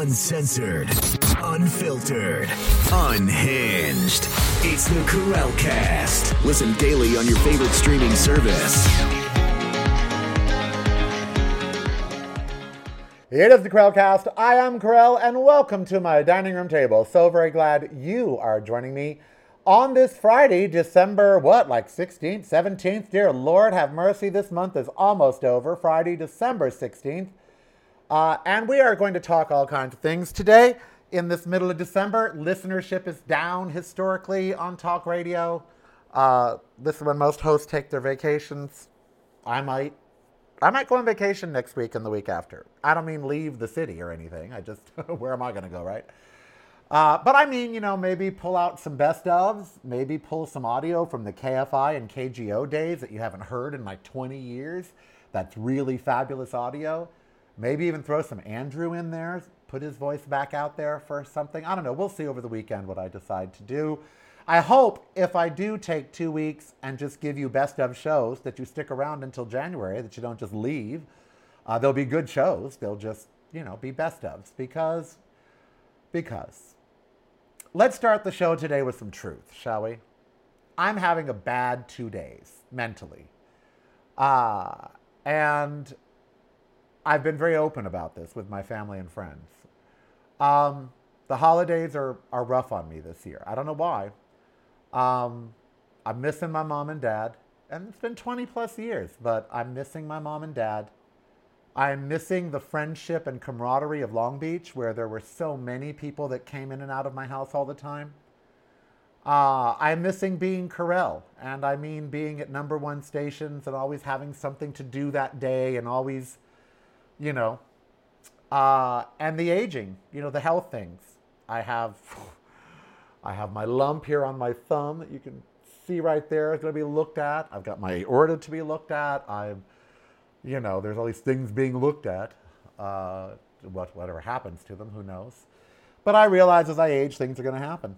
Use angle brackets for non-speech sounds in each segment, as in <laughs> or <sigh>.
Uncensored, unfiltered, unhinged. It's the Karel Cast. Listen daily on your favorite streaming service. It is the Karelcast. I am Karel, and welcome to my dining room table. So very glad you are joining me on this Friday, December, what, like 16th, 17th? Dear Lord, have mercy. This month is almost over. Friday, December 16th. Uh, and we are going to talk all kinds of things today. In this middle of December, listenership is down historically on talk radio. Uh, this is when most hosts take their vacations. I might I might go on vacation next week and the week after. I don't mean leave the city or anything. I just, <laughs> where am I going to go, right? Uh, but I mean, you know, maybe pull out some best ofs, maybe pull some audio from the KFI and KGO days that you haven't heard in like 20 years. That's really fabulous audio. Maybe even throw some Andrew in there, put his voice back out there for something. I don't know. We'll see over the weekend what I decide to do. I hope if I do take two weeks and just give you best of shows that you stick around until January, that you don't just leave. Uh, they'll be good shows. They'll just, you know, be best ofs because, because. Let's start the show today with some truth, shall we? I'm having a bad two days mentally. Uh, and I've been very open about this with my family and friends. Um, the holidays are, are rough on me this year. I don't know why. Um, I'm missing my mom and dad, and it's been 20 plus years, but I'm missing my mom and dad. I'm missing the friendship and camaraderie of Long Beach, where there were so many people that came in and out of my house all the time. Uh, I'm missing being Karel, and I mean being at number one stations and always having something to do that day and always, you know, uh, and the aging, you know, the health things. I have <sighs> I have my lump here on my thumb that you can see right there. It's going to be looked at. I've got my aorta to be looked at. I'm, you know, there's all these things being looked at. Uh, what, whatever happens to them, who knows? But I realize as I age, things are going to happen.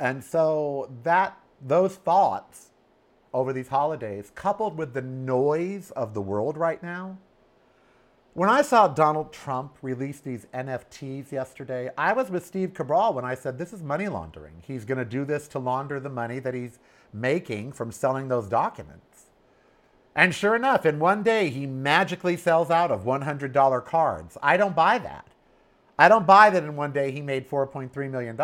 And so that those thoughts over these holidays, coupled with the noise of the world right now, when I saw Donald Trump release these NFTs yesterday, I was with Steve Cabral when I said this is money laundering. He's going to do this to launder the money that he's making from selling those documents. And sure enough, in one day, he magically sells out of $100 cards. I don't buy that. I don't buy that in one day he made $4.3 million.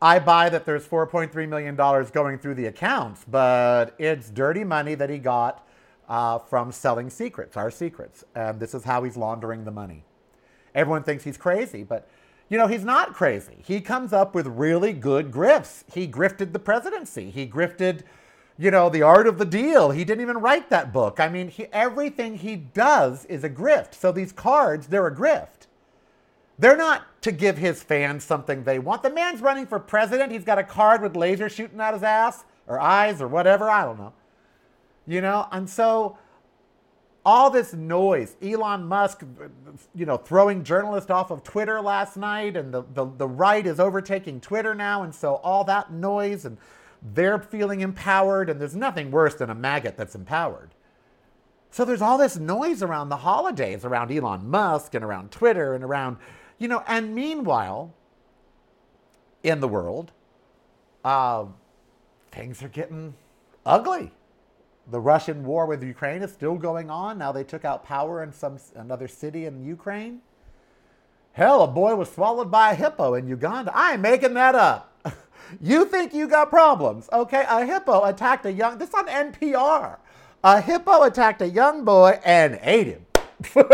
I buy that there's $4.3 million going through the accounts, but it's dirty money that he got uh, from selling secrets, our secrets. And this is how he's laundering the money. Everyone thinks he's crazy, but you know, he's not crazy. He comes up with really good grifts. He grifted the presidency. He grifted, you know, the art of the deal. He didn't even write that book. I mean, he, everything he does is a grift. So these cards, they're a grift. They're not to give his fans something they want. The man's running for president. He's got a card with laser shooting out his ass or eyes or whatever. I don't know. You know, and so all this noise, Elon Musk, you know, throwing journalists off of Twitter last night, and the, the, the right is overtaking Twitter now, and so all that noise, and they're feeling empowered, and there's nothing worse than a maggot that's empowered. So there's all this noise around the holidays, around Elon Musk, and around Twitter, and around, you know, and meanwhile, in the world, uh, things are getting ugly the Russian war with Ukraine is still going on. Now they took out power in some another city in Ukraine. Hell, a boy was swallowed by a hippo in Uganda. I ain't making that up. <laughs> you think you got problems? Okay, a hippo attacked a young. This on NPR. A hippo attacked a young boy and ate him, <laughs>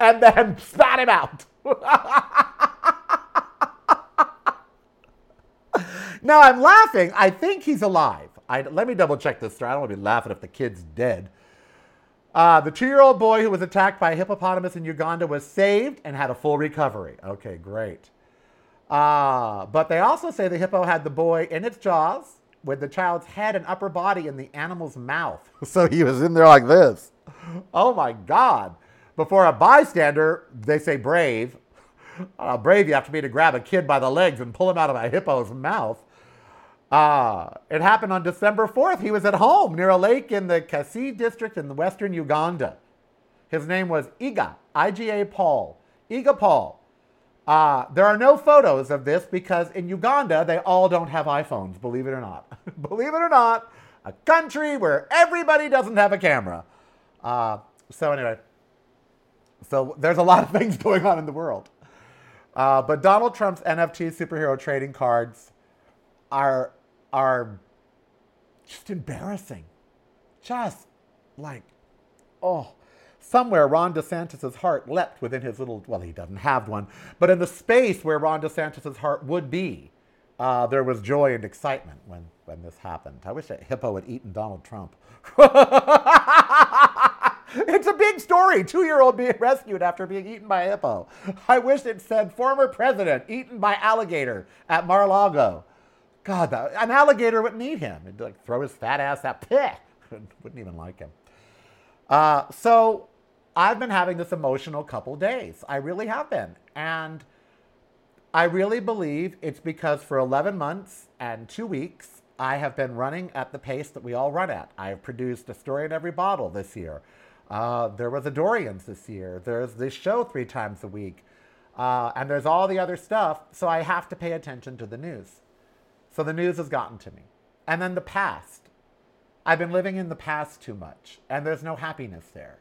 and then spat him out. <laughs> now I'm laughing. I think he's alive. I, let me double check this story. I don't want to be laughing if the kid's dead. Uh, the two year old boy who was attacked by a hippopotamus in Uganda was saved and had a full recovery. Okay, great. Uh, but they also say the hippo had the boy in its jaws with the child's head and upper body in the animal's mouth. <laughs> So he was in there like this. Oh my God. Before a bystander, they say brave. <laughs> Uh, brave you have to be to grab a kid by the legs and pull him out of a hippo's mouth. Uh, it happened on December 4th. He was at home near a lake in the Kasese district in western Uganda. His name was Iga, I G A Paul. Iga Paul. Uh, there are no photos of this because in Uganda, they all don't have iPhones, believe it or not. <laughs> believe it or not, a country where everybody doesn't have a camera. Uh, so, anyway, so there's a lot of <laughs> things going on in the world. Uh, but Donald Trump's NFT superhero trading cards are, are just embarrassing. Just like, oh, somewhere Ron DeSantis' heart leapt within his little, well, he doesn't have one, but in the space where Ron DeSantis' heart would be, uh, there was joy and excitement when, when this happened. I wish that hippo had eaten Donald Trump. <laughs> it's a big story. Two year old being rescued after being eaten by a hippo. I wish it said former president eaten by alligator at Mar a Lago. God, that, an alligator wouldn't eat him. He'd like throw his fat ass out. <laughs> Wouldn't even like him. Uh, so I've been having this emotional couple days. I really have been. And I really believe it's because for 11 months and two weeks, I have been running at the pace that we all run at. I have produced a story in every bottle this year. Uh, there was a Dorians this year. There's this show three times a week. Uh, and there's all the other stuff. So I have to pay attention to the news. So the news has gotten to me. And then the past. I've been living in the past too much, and there's no happiness there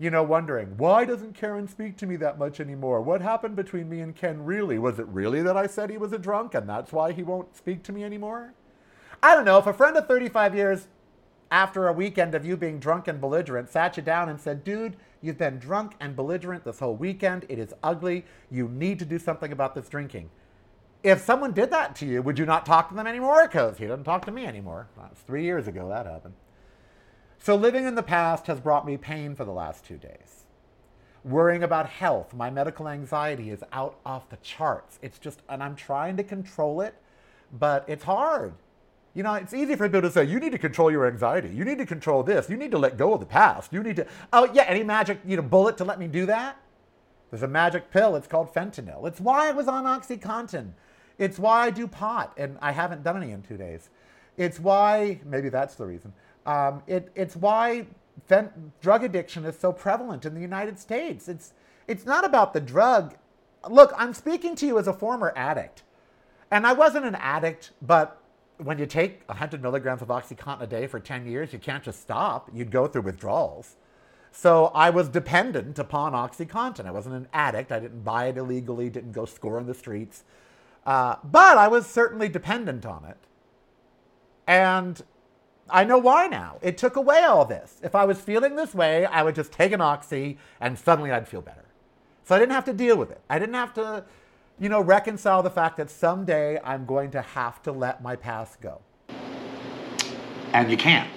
you know, wondering, why doesn't Karen speak to me that much anymore? What happened between me and Ken really? Was it really that I said he was a drunk and that's why he won't speak to me anymore? I don't know. If a friend of 35 years after a weekend of you being drunk and belligerent sat you down and said, dude, you've been drunk and belligerent this whole weekend. It is ugly. You need to do something about this drinking. If someone did that to you, would you not talk to them anymore? Because he doesn't talk to me anymore. That's three years ago that happened. So living in the past has brought me pain for the last two days. Worrying about health, my medical anxiety is out off the charts. It's just, and I'm trying to control it, but it's hard. You know, it's easy for people to say, you need to control your anxiety. You need to control this. You need to let go of the past. You need to, oh, yeah, any magic, you know, bullet to let me do that? There's a magic pill. It's called fentanyl. It's why I was on Oxycontin. It's why I do pot, and I haven't done any in two days. It's why, maybe that's the reason. Um, it, it's why fent- drug addiction is so prevalent in the United States. It's, it's not about the drug. Look, I'm speaking to you as a former addict. And I wasn't an addict, but when you take 100 milligrams of Oxycontin a day for 10 years, you can't just stop. You'd go through withdrawals. So I was dependent upon OxyContin. I wasn't an addict. I didn't buy it illegally, didn't go score in the streets. Uh, but I was certainly dependent on it. And I know why now. It took away all this. If I was feeling this way, I would just take an oxy and suddenly I'd feel better. So I didn't have to deal with it. I didn't have to, you know, reconcile the fact that someday I'm going to have to let my past go. And you can't.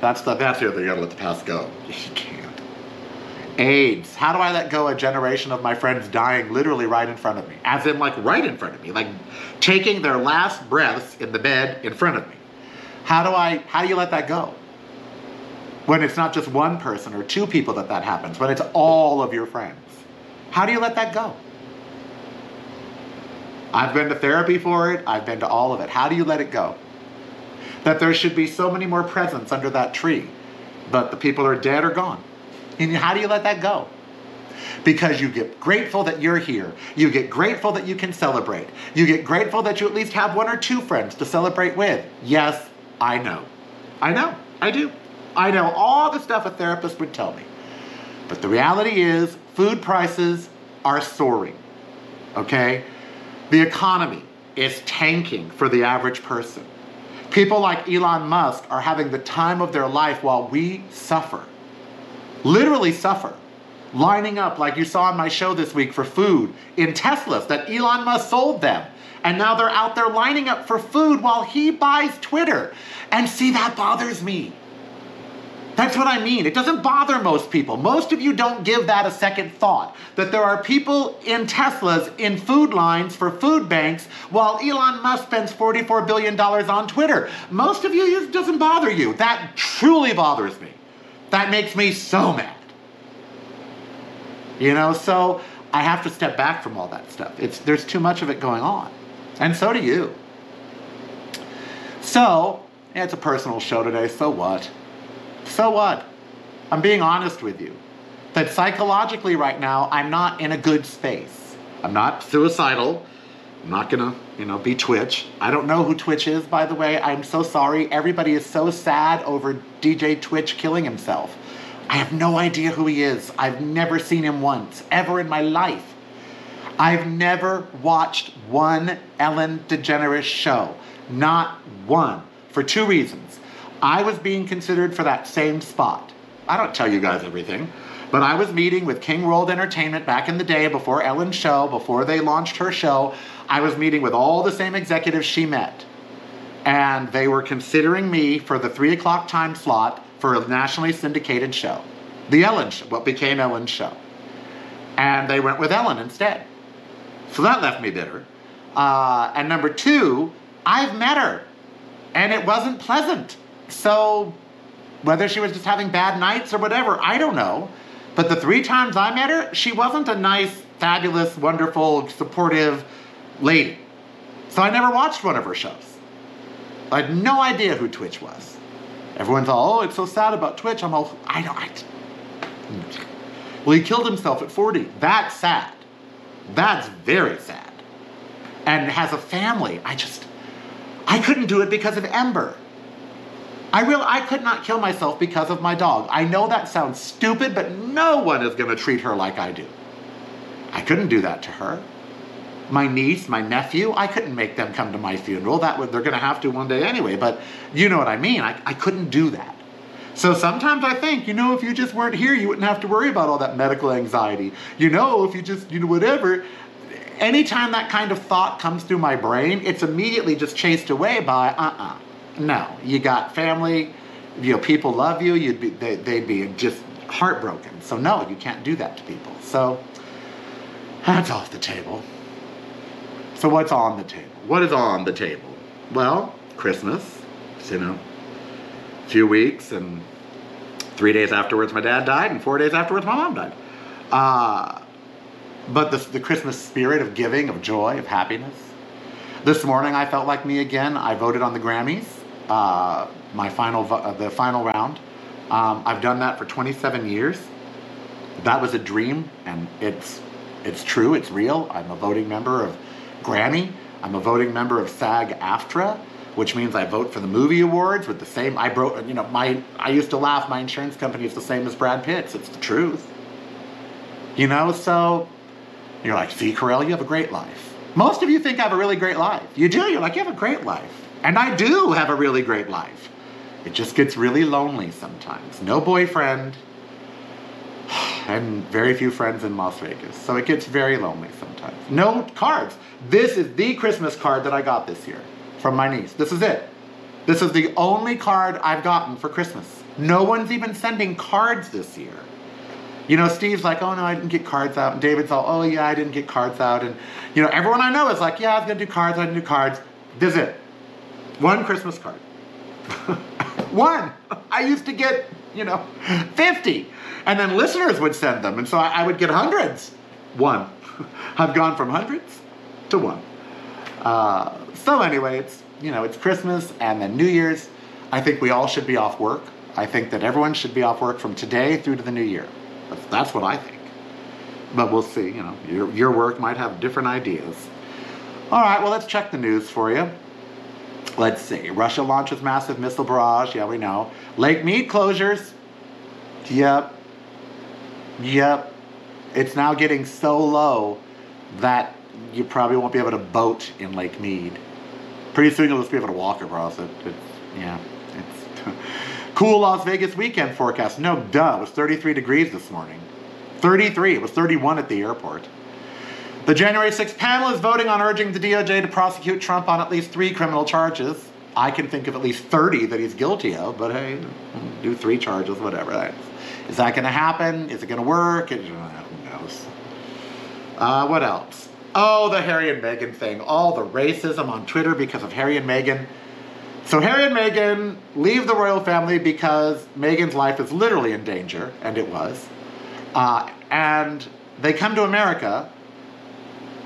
That's the that's the other thing. You gotta let the past go. You can't. AIDS. How do I let go a generation of my friends dying literally right in front of me? As in, like, right in front of me. Like, taking their last breaths in the bed in front of me. How do I, how do you let that go? When it's not just one person or two people that that happens, when it's all of your friends. How do you let that go? I've been to therapy for it. I've been to all of it. How do you let it go? That there should be so many more presents under that tree, but the people are dead or gone. And how do you let that go? Because you get grateful that you're here. You get grateful that you can celebrate. You get grateful that you at least have one or two friends to celebrate with. Yes, I know. I know. I do. I know all the stuff a therapist would tell me. But the reality is, food prices are soaring. Okay? The economy is tanking for the average person. People like Elon Musk are having the time of their life while we suffer. Literally suffer. Lining up, like you saw on my show this week, for food in Teslas that Elon Musk sold them and now they're out there lining up for food while he buys Twitter. And see, that bothers me. That's what I mean. It doesn't bother most people. Most of you don't give that a second thought. That there are people in Teslas in food lines for food banks while Elon Musk spends $44 billion on Twitter. Most of you, it doesn't bother you. That truly bothers me. That makes me so mad. You know, so I have to step back from all that stuff. It's, there's too much of it going on. And so do you. So, yeah, it's a personal show today. So what? So what? I'm being honest with you. That psychologically, right now, I'm not in a good space. I'm not suicidal. I'm not gonna, you know, be Twitch. I don't know who Twitch is, by the way. I'm so sorry. Everybody is so sad over DJ Twitch killing himself. I have no idea who he is. I've never seen him once, ever in my life. I've never watched one Ellen DeGeneres show. Not one. For two reasons. I was being considered for that same spot. I don't tell you guys everything, but I was meeting with King World Entertainment back in the day before Ellen's show, before they launched her show. I was meeting with all the same executives she met. And they were considering me for the three o'clock time slot for a nationally syndicated show. The Ellen show, what became Ellen's show. And they went with Ellen instead. So that left me bitter. Uh, and number two, I've met her, and it wasn't pleasant. So whether she was just having bad nights or whatever, I don't know. But the three times I met her, she wasn't a nice, fabulous, wonderful, supportive lady. So I never watched one of her shows. I had no idea who Twitch was. Everyone's all, oh, it's so sad about Twitch. I'm all, I don't. I, well, he killed himself at 40. That's sad. That's very sad. And has a family. I just, I couldn't do it because of Ember. I real I could not kill myself because of my dog. I know that sounds stupid, but no one is going to treat her like I do. I couldn't do that to her. My niece, my nephew, I couldn't make them come to my funeral. That would they're going to have to one day anyway. But you know what I mean. I, I couldn't do that. So sometimes I think, you know, if you just weren't here, you wouldn't have to worry about all that medical anxiety. You know, if you just, you know, whatever. Anytime that kind of thought comes through my brain, it's immediately just chased away by, uh uh-uh. uh no, you got family, you know, people love you, you'd be, they, they'd be just heartbroken. So no, you can't do that to people. So that's off the table. So what's on the table? What is on the table? Well, Christmas, you know, a few weeks, and three days afterwards my dad died, and four days afterwards my mom died. Uh, but the, the Christmas spirit of giving, of joy, of happiness. This morning I felt like me again. I voted on the Grammys uh, my final uh, the final round. Um, I've done that for 27 years. That was a dream, and it's it's true. It's real. I'm a voting member of Grammy. I'm a voting member of SAG-AFTRA, which means I vote for the movie awards with the same. I broke. you know, my I used to laugh. My insurance company is the same as Brad Pitt's. It's the truth. You know, so you're like, see, Karel, you have a great life. Most of you think I have a really great life. You do. You're like, you have a great life. And I do have a really great life. It just gets really lonely sometimes. No boyfriend, <sighs> and very few friends in Las Vegas. So it gets very lonely sometimes. No cards. This is the Christmas card that I got this year from my niece. This is it. This is the only card I've gotten for Christmas. No one's even sending cards this year. You know, Steve's like, oh no, I didn't get cards out. And David's all, oh yeah, I didn't get cards out. And, you know, everyone I know is like, yeah, I was to do cards, I didn't do cards. This is it. One Christmas card. <laughs> One. I used to get, you know, 50. And then listeners would send them. And so I, I would get hundreds. One. <laughs> I've gone from hundreds to one. Uh, so anyway, it's, you know, it's Christmas and then New Year's. I think we all should be off work. I think that everyone should be off work from today through to the new year. That's, that's what I think. But we'll see, you know, your, your work might have different ideas. All right, well, let's check the news for you. Let's see. Russia launches massive missile barrage. Yeah, we know. Lake Mead closures. Yep. Yep. It's now getting so low that you probably won't be able to boat in Lake Mead. Pretty soon you'll just be able to walk across it. It's, yeah. It's <laughs> cool Las Vegas weekend forecast. No, duh. It was 33 degrees this morning. 33. It was 31 at the airport. The January 6th panel is voting on urging the DOJ to prosecute Trump on at least three criminal charges. I can think of at least 30 that he's guilty of, but hey, do three charges, whatever. Is that going to happen? Is it going to work? It, who knows? Uh, what else? Oh, the Harry and Meghan thing. All the racism on Twitter because of Harry and Meghan. So Harry and Meghan leave the royal family because Meghan's life is literally in danger, and it was. Uh, and they come to America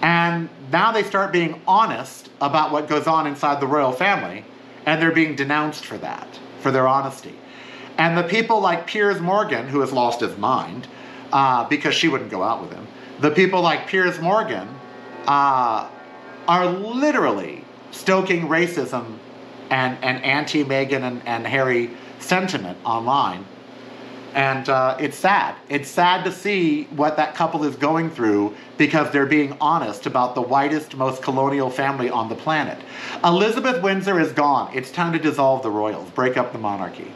and now they start being honest about what goes on inside the royal family, and they're being denounced for that, for their honesty. And the people like Piers Morgan, who has lost his mind uh, because she wouldn't go out with him, the people like Piers Morgan uh, are literally stoking racism and, and anti Meghan and, and Harry sentiment online. And uh, it's sad. It's sad to see what that couple is going through because they're being honest about the whitest, most colonial family on the planet. Elizabeth Windsor is gone. It's time to dissolve the royals, break up the monarchy.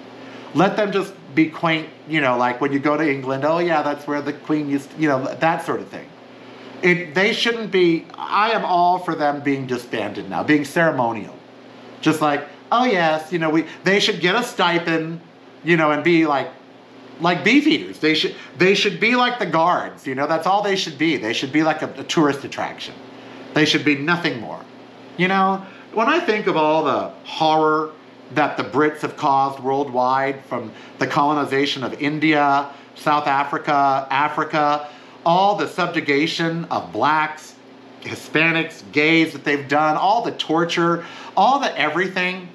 Let them just be quaint, you know, like when you go to England, oh yeah, that's where the queen used, to, you know, that sort of thing. It, they shouldn't be, I am all for them being disbanded now, being ceremonial. Just like, oh yes, you know, we, they should get a stipend, you know, and be like like beefeaters. They should they should be like the guards. You know, that's all they should be. They should be like a, a tourist attraction. They should be nothing more. You know, when I think of all the horror that the Brits have caused worldwide from the colonization of India, South Africa, Africa, all the subjugation of blacks, Hispanics, gays that they've done, all the torture, all the everything.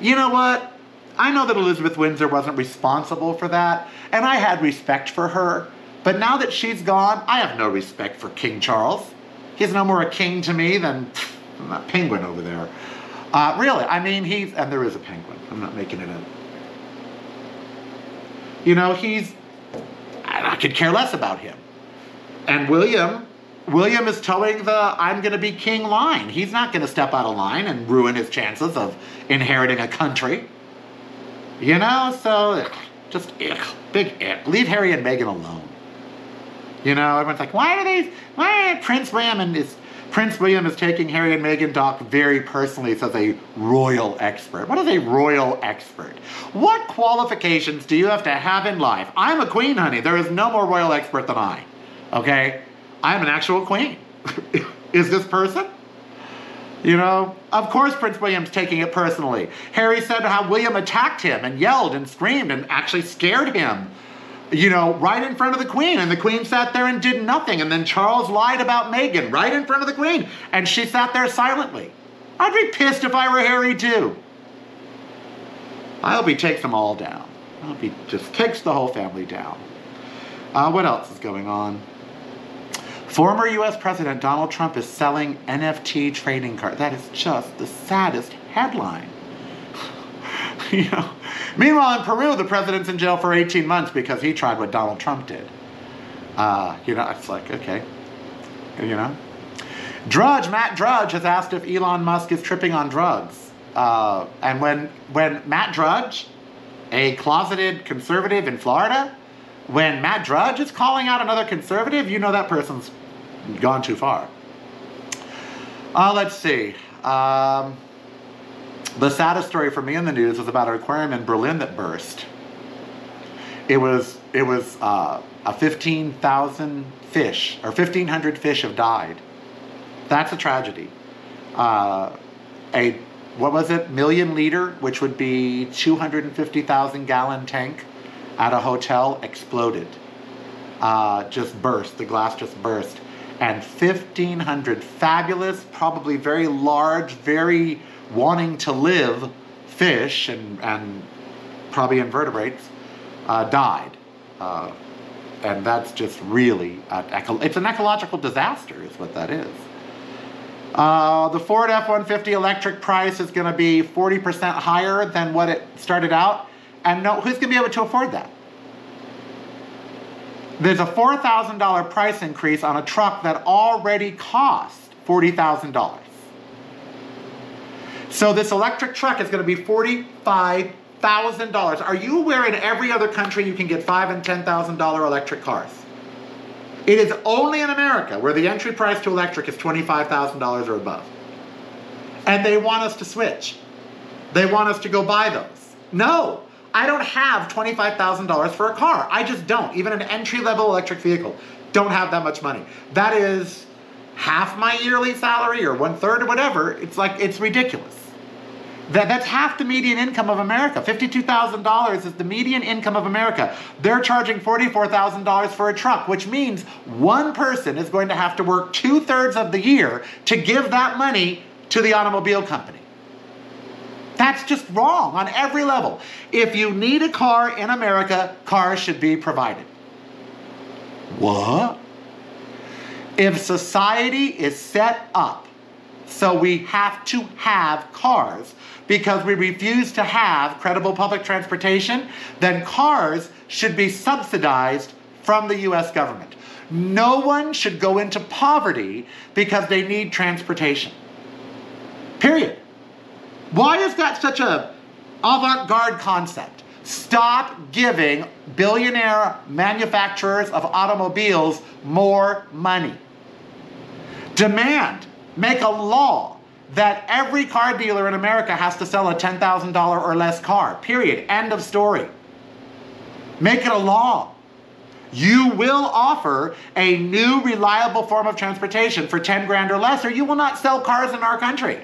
You know what? I know that Elizabeth Windsor wasn't responsible for that, and I had respect for her. But now that she's gone, I have no respect for King Charles. He's no more a king to me than that penguin over there. Uh, really, I mean, he's, and there is a penguin. I'm not making it up. You know, he's, I could care less about him. And William, William is toeing the I'm going to be king line. He's not going to step out of line and ruin his chances of inheriting a country. You know, so just ick, big ick. Leave Harry and Meghan alone. You know, everyone's like, why are they? Why Prince William and is Prince William is taking Harry and Meghan talk very personally as a royal expert. What is a royal expert? What qualifications do you have to have in life? I'm a queen, honey. There is no more royal expert than I. Okay, I'm an actual queen. <laughs> is this person? You know, of course Prince William's taking it personally. Harry said how William attacked him and yelled and screamed and actually scared him, you know, right in front of the Queen. And the Queen sat there and did nothing. And then Charles lied about Meghan right in front of the Queen. And she sat there silently. I'd be pissed if I were Harry too. I hope he takes them all down. I hope he just takes the whole family down. Uh, what else is going on? Former US President Donald Trump is selling NFT trading cards. That is just the saddest headline. <laughs> you know. Meanwhile, in Peru, the president's in jail for 18 months because he tried what Donald Trump did. Uh, you know, it's like, okay. You know? Drudge, Matt Drudge has asked if Elon Musk is tripping on drugs. Uh, and when, when Matt Drudge, a closeted conservative in Florida, when Matt Drudge is calling out another conservative, you know that person's gone too far. Uh, let's see. Um, the saddest story for me in the news was about an aquarium in Berlin that burst. It was it was uh, a fifteen thousand fish or fifteen hundred fish have died. That's a tragedy. Uh, a what was it million liter, which would be two hundred and fifty thousand gallon tank, at a hotel exploded. Uh, just burst. The glass just burst and 1,500 fabulous, probably very large, very wanting to live fish and, and probably invertebrates uh, died. Uh, and that's just really, a, it's an ecological disaster, is what that is. Uh, the Ford F 150 electric price is going to be 40% higher than what it started out. And no, who's going to be able to afford that? There's a $4,000 price increase on a truck that already cost $40,000. So this electric truck is going to be $45,000. Are you aware in every other country you can get five and $10,000 electric cars? It is only in America where the entry price to electric is $25,000 or above. And they want us to switch. They want us to go buy those. No, I don't have $25,000 for a car. I just don't. Even an entry level electric vehicle, don't have that much money. That is half my yearly salary or one third or whatever. It's like, it's ridiculous. That, that's half the median income of America. $52,000 is the median income of America. They're charging $44,000 for a truck, which means one person is going to have to work two thirds of the year to give that money to the automobile company. That's just wrong on every level. If you need a car in America, cars should be provided. What? If society is set up so we have to have cars because we refuse to have credible public transportation, then cars should be subsidized from the US government. No one should go into poverty because they need transportation. Period. Why is that such a avant-garde concept? Stop giving billionaire manufacturers of automobiles more money. Demand, make a law that every car dealer in America has to sell a $10,000 or less car. Period. End of story. Make it a law. You will offer a new reliable form of transportation for 10 grand or less, or you will not sell cars in our country.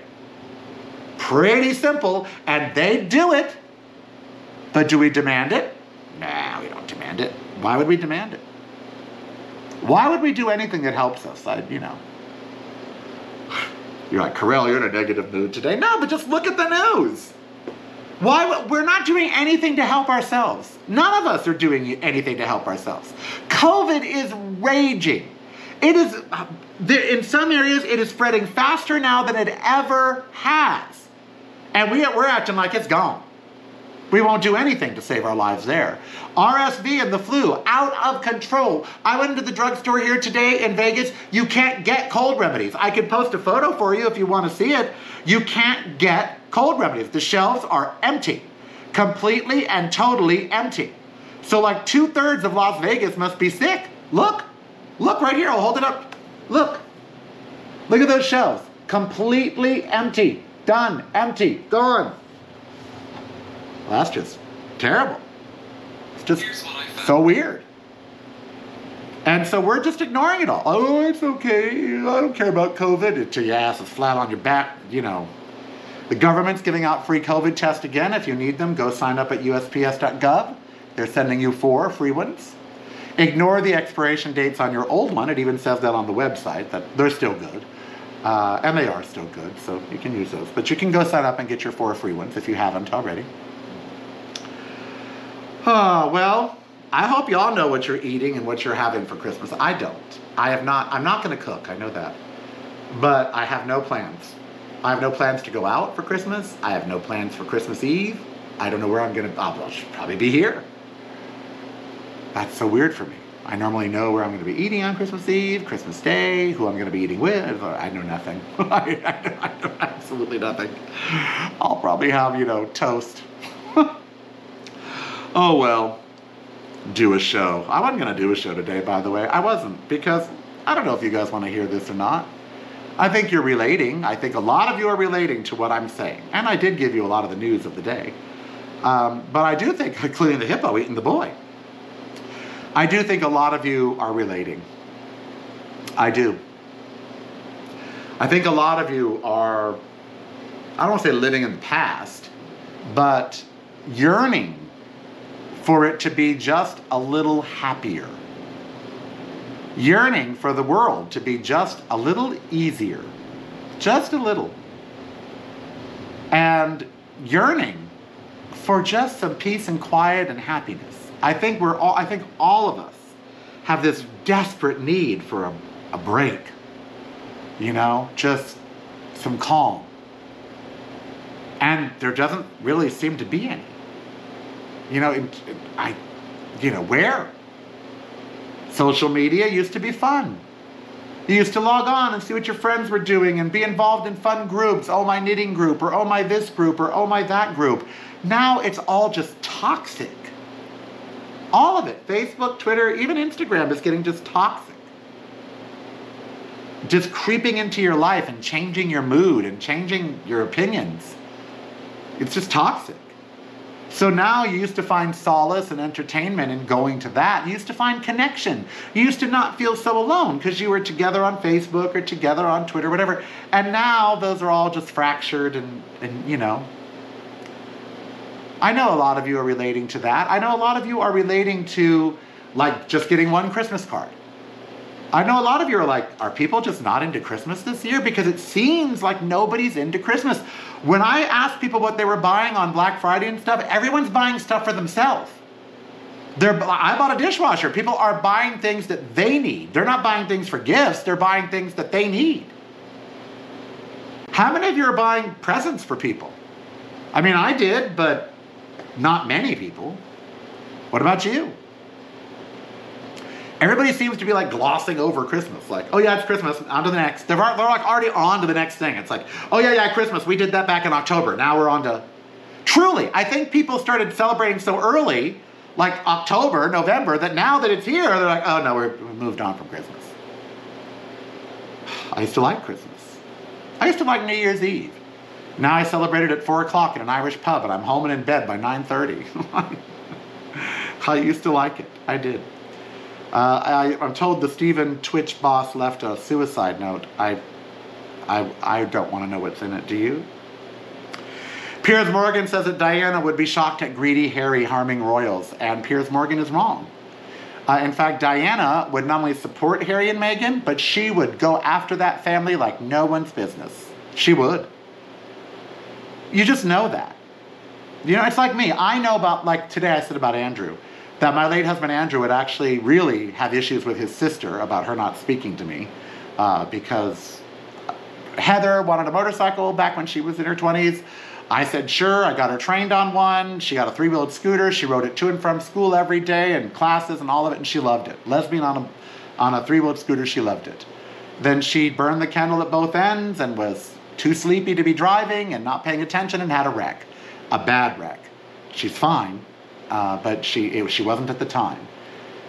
Pretty simple, and they do it. But do we demand it? Nah, we don't demand it. Why would we demand it? Why would we do anything that helps us? I, you know. You're like, Karel, you're in a negative mood today. No, but just look at the news. Why? We're not doing anything to help ourselves. None of us are doing anything to help ourselves. COVID is raging. It is, uh, in some areas, it is spreading faster now than it ever has. And we, we're acting like it's gone. We won't do anything to save our lives there. RSV and the flu, out of control. I went into the drugstore here today in Vegas. You can't get cold remedies. I could post a photo for you if you want to see it. You can't get cold remedies. The shelves are empty, completely and totally empty. So, like two thirds of Las Vegas must be sick. Look, look right here. I'll hold it up. Look, look at those shelves. Completely empty. Done. Empty. Gone. Well, that's just terrible. It's just so weird. And so we're just ignoring it all. Oh, it's okay. I don't care about COVID. It's your ass is flat on your back, you know. The government's giving out free COVID tests again. If you need them, go sign up at USPS.gov. They're sending you four free ones. Ignore the expiration dates on your old one. It even says that on the website that they're still good. Uh, and they are still good, so you can use those. But you can go sign up and get your four free ones if you haven't already. Oh, well, I hope y'all know what you're eating and what you're having for Christmas. I don't. I have not. I'm not going to cook. I know that. But I have no plans. I have no plans to go out for Christmas. I have no plans for Christmas Eve. I don't know where I'm going to. I'll probably be here. That's so weird for me. I normally know where I'm going to be eating on Christmas Eve, Christmas Day, who I'm going to be eating with. I know nothing. <laughs> I, know, I know absolutely nothing. I'll probably have, you know, toast. <laughs> oh well, do a show. I wasn't going to do a show today, by the way. I wasn't, because I don't know if you guys want to hear this or not. I think you're relating. I think a lot of you are relating to what I'm saying. And I did give you a lot of the news of the day. Um, but I do think, including the hippo eating the boy. I do think a lot of you are relating. I do. I think a lot of you are, I don't want to say living in the past, but yearning for it to be just a little happier. Yearning for the world to be just a little easier. Just a little. And yearning for just some peace and quiet and happiness. I think we're all, I think all of us have this desperate need for a, a break. You know, just some calm. And there doesn't really seem to be any. You know, I, you know, where? Social media used to be fun. You used to log on and see what your friends were doing and be involved in fun groups. Oh, my knitting group, or oh, my this group, or oh, my that group. Now it's all just toxic. All of it. Facebook, Twitter, even Instagram is getting just toxic. Just creeping into your life and changing your mood and changing your opinions. It's just toxic. So now you used to find solace and entertainment in going to that. You used to find connection. You used to not feel so alone because you were together on Facebook or together on Twitter, whatever. And now those are all just fractured and, and you know, I know a lot of you are relating to that. I know a lot of you are relating to like just getting one Christmas card. I know a lot of you are like, are people just not into Christmas this year? Because it seems like nobody's into Christmas. When I ask people what they were buying on Black Friday and stuff, everyone's buying stuff for themselves. They're, I bought a dishwasher. People are buying things that they need. They're not buying things for gifts, they're buying things that they need. How many of you are buying presents for people? I mean, I did, but not many people. What about you? Everybody seems to be like glossing over Christmas. Like, oh yeah, it's Christmas. On to the next. They're, they're like already on to the next thing. It's like, oh yeah, yeah, Christmas. We did that back in October. Now we're on to. Truly, I think people started celebrating so early like October, November, that now that it's here, they're like, oh no, we're, we moved on from Christmas. <sighs> I used to like Christmas. I used to like New Year's Eve. Now I celebrate it at four o'clock in an Irish pub, and I'm home and in bed by nine thirty. <laughs> I used to like it. I did. Uh, I, I'm told the Stephen Twitch Boss left a suicide note. I, I, I don't want to know what's in it. Do you? Piers Morgan says that Diana would be shocked at greedy Harry harming royals, and Piers Morgan is wrong. Uh, in fact, Diana would not only support Harry and Meghan, but she would go after that family like no one's business. She would. You just know that. You know, it's like me. I know about, like today I said about Andrew, that my late husband Andrew would actually really have issues with his sister about her not speaking to me uh, because Heather wanted a motorcycle back when she was in her 20s. I said, sure. I got her trained on one. She got a three wheeled scooter. She rode it to and from school every day and classes and all of it, and she loved it. Lesbian on a, on a three wheeled scooter, she loved it. Then she burned the candle at both ends and was too sleepy to be driving and not paying attention and had a wreck. A bad wreck. She's fine, uh, but she, it, she wasn't at the time.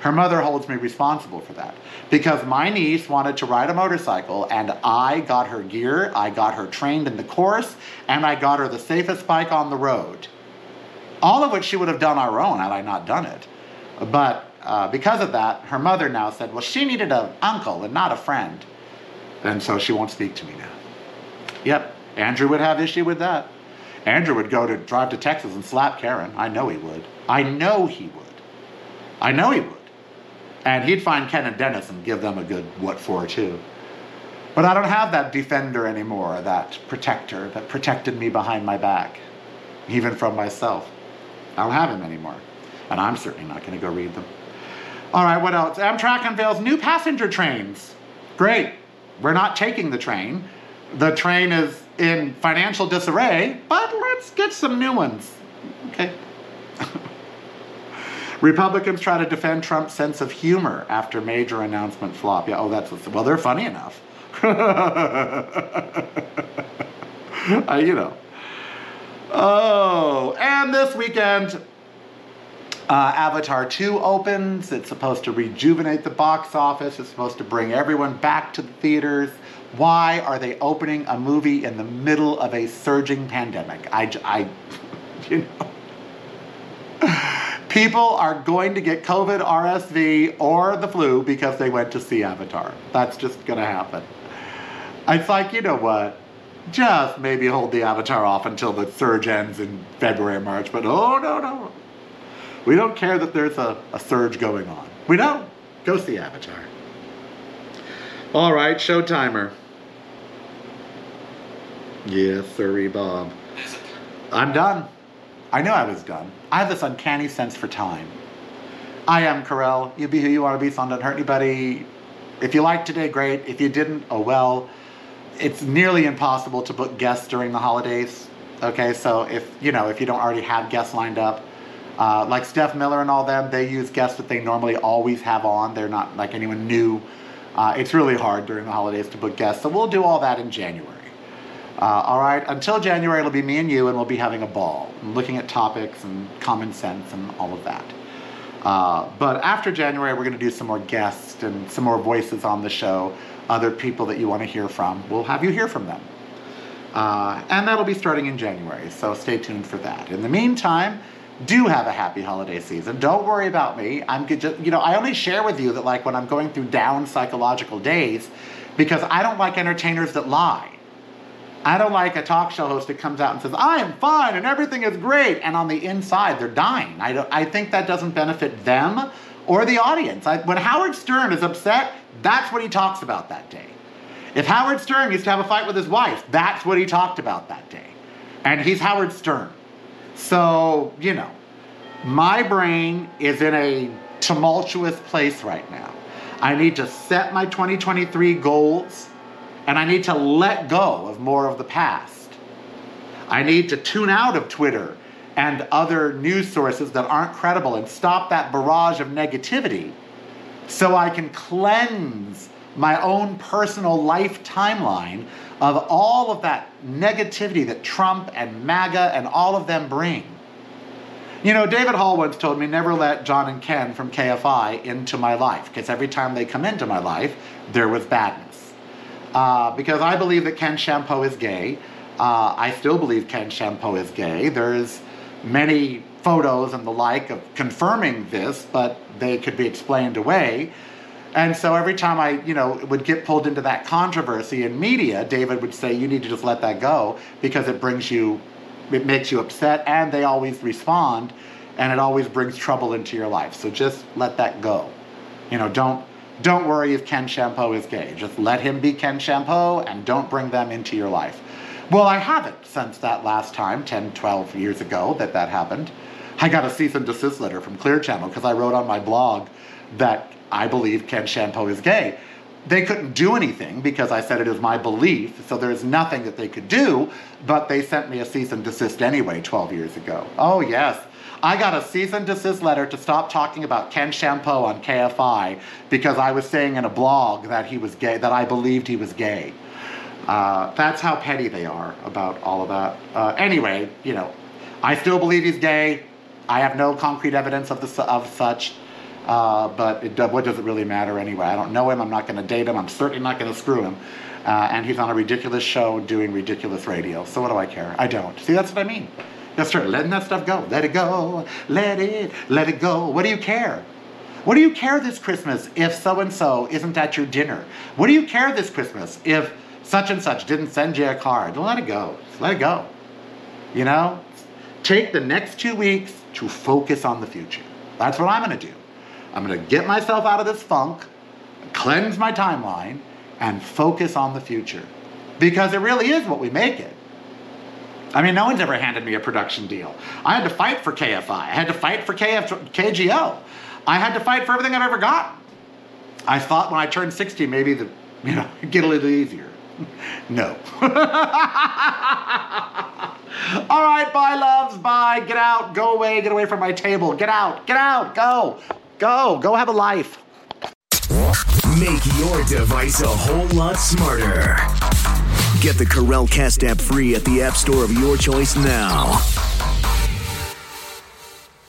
Her mother holds me responsible for that because my niece wanted to ride a motorcycle and I got her gear, I got her trained in the course, and I got her the safest bike on the road. All of which she would have done on her own had I not done it. But uh, because of that, her mother now said, well, she needed an uncle and not a friend. And so she won't speak to me now. Yep, Andrew would have issue with that. Andrew would go to drive to Texas and slap Karen. I know he would. I know he would. I know he would. And he'd find Ken and Dennis and give them a good what for too. But I don't have that defender anymore, that protector that protected me behind my back, even from myself. I don't have him anymore. And I'm certainly not going to go read them. All right, what else? Amtrak unveils new passenger trains. Great. We're not taking the train. The train is in financial disarray, but let's get some new ones. Okay. <laughs> Republicans try to defend Trump's sense of humor after major announcement flop. Yeah, oh, that's well, they're funny enough. <laughs> you know. Oh, and this weekend, uh, Avatar 2 opens. It's supposed to rejuvenate the box office. It's supposed to bring everyone back to the theaters. Why are they opening a movie in the middle of a surging pandemic? I, I <laughs> you know. People are going to get COVID, RSV, or the flu because they went to see Avatar. That's just going to happen. It's like, you know what? Just maybe hold the Avatar off until the surge ends in February March. But oh, no, no. We don't care that there's a, a surge going on. We don't. Go see Avatar. All right, show timer. Yes, sirree, Bob. I'm done. I know I was done. I have this uncanny sense for time. I am Karel. You be who you want to be. Sun Don't hurt anybody. If you liked today, great. If you didn't, oh well. It's nearly impossible to book guests during the holidays. Okay, so if you know if you don't already have guests lined up, uh, like Steph Miller and all them, they use guests that they normally always have on. They're not like anyone new. Uh, it's really hard during the holidays to book guests, so we'll do all that in January. Uh, all right, until January, it'll be me and you, and we'll be having a ball, looking at topics and common sense and all of that. Uh, but after January, we're going to do some more guests and some more voices on the show, other people that you want to hear from. We'll have you hear from them. Uh, and that'll be starting in January, so stay tuned for that. In the meantime, do have a happy holiday season. Don't worry about me. I'm just, you know, I only share with you that like when I'm going through down psychological days because I don't like entertainers that lie. I don't like a talk show host that comes out and says, I am fine and everything is great. And on the inside, they're dying. I, don't, I think that doesn't benefit them or the audience. I, when Howard Stern is upset, that's what he talks about that day. If Howard Stern used to have a fight with his wife, that's what he talked about that day. And he's Howard Stern. So, you know, my brain is in a tumultuous place right now. I need to set my 2023 goals and I need to let go of more of the past. I need to tune out of Twitter and other news sources that aren't credible and stop that barrage of negativity so I can cleanse my own personal life timeline of all of that negativity that Trump and MAGA and all of them bring. You know, David Hall once told me never let John and Ken from KFI into my life because every time they come into my life, there was badness. Uh, because I believe that Ken Chiampou is gay. Uh, I still believe Ken Chiampou is gay. There's many photos and the like of confirming this, but they could be explained away. And so every time I, you know, would get pulled into that controversy in media, David would say, "You need to just let that go because it brings you, it makes you upset." And they always respond, and it always brings trouble into your life. So just let that go. You know, don't don't worry if Ken Chiampou is gay. Just let him be Ken Chiampou, and don't bring them into your life. Well, I haven't since that last time, 10, 12 years ago, that that happened. I got a cease and desist letter from Clear Channel because I wrote on my blog that I believe Ken Chiampou is gay. They couldn't do anything because I said it is my belief, so there's nothing that they could do, but they sent me a cease and desist anyway 12 years ago. Oh, yes. I got a cease and desist letter to stop talking about Ken Chiampou on KFI because I was saying in a blog that he was gay, that I believed he was gay. Uh, that's how petty they are about all of that. Uh, anyway, you know, I still believe he's gay. I have no concrete evidence of, the, of such, uh, but it, what does it really matter anyway? I don't know him. I'm not going to date him. I'm certainly not going to screw him. Uh, and he's on a ridiculous show doing ridiculous radio. So what do I care? I don't. See, that's what I mean. Just start letting that stuff go. Let it go. Let it. Let it go. What do you care? What do you care this Christmas if so and so isn't at your dinner? What do you care this Christmas if such and such didn't send you a card? Let it go. Let it go. You know? Take the next two weeks to focus on the future. That's what I'm going to do. I'm going to get myself out of this funk, cleanse my timeline, and focus on the future. Because it really is what we make it. I mean, no one's ever handed me a production deal. I had to fight for KFI. I had to fight for KF, KGO. I had to fight for everything I've ever got. I thought when I turned 60, maybe the, you know, <laughs> get a little easier. <laughs> no. <laughs> All right, bye, loves. Bye. Get out. Go away. Get away from my table. Get out. Get out. Go. Go. Go have a life. Make your device a whole lot smarter. Get the Karel Cast app free at the App Store of your choice now.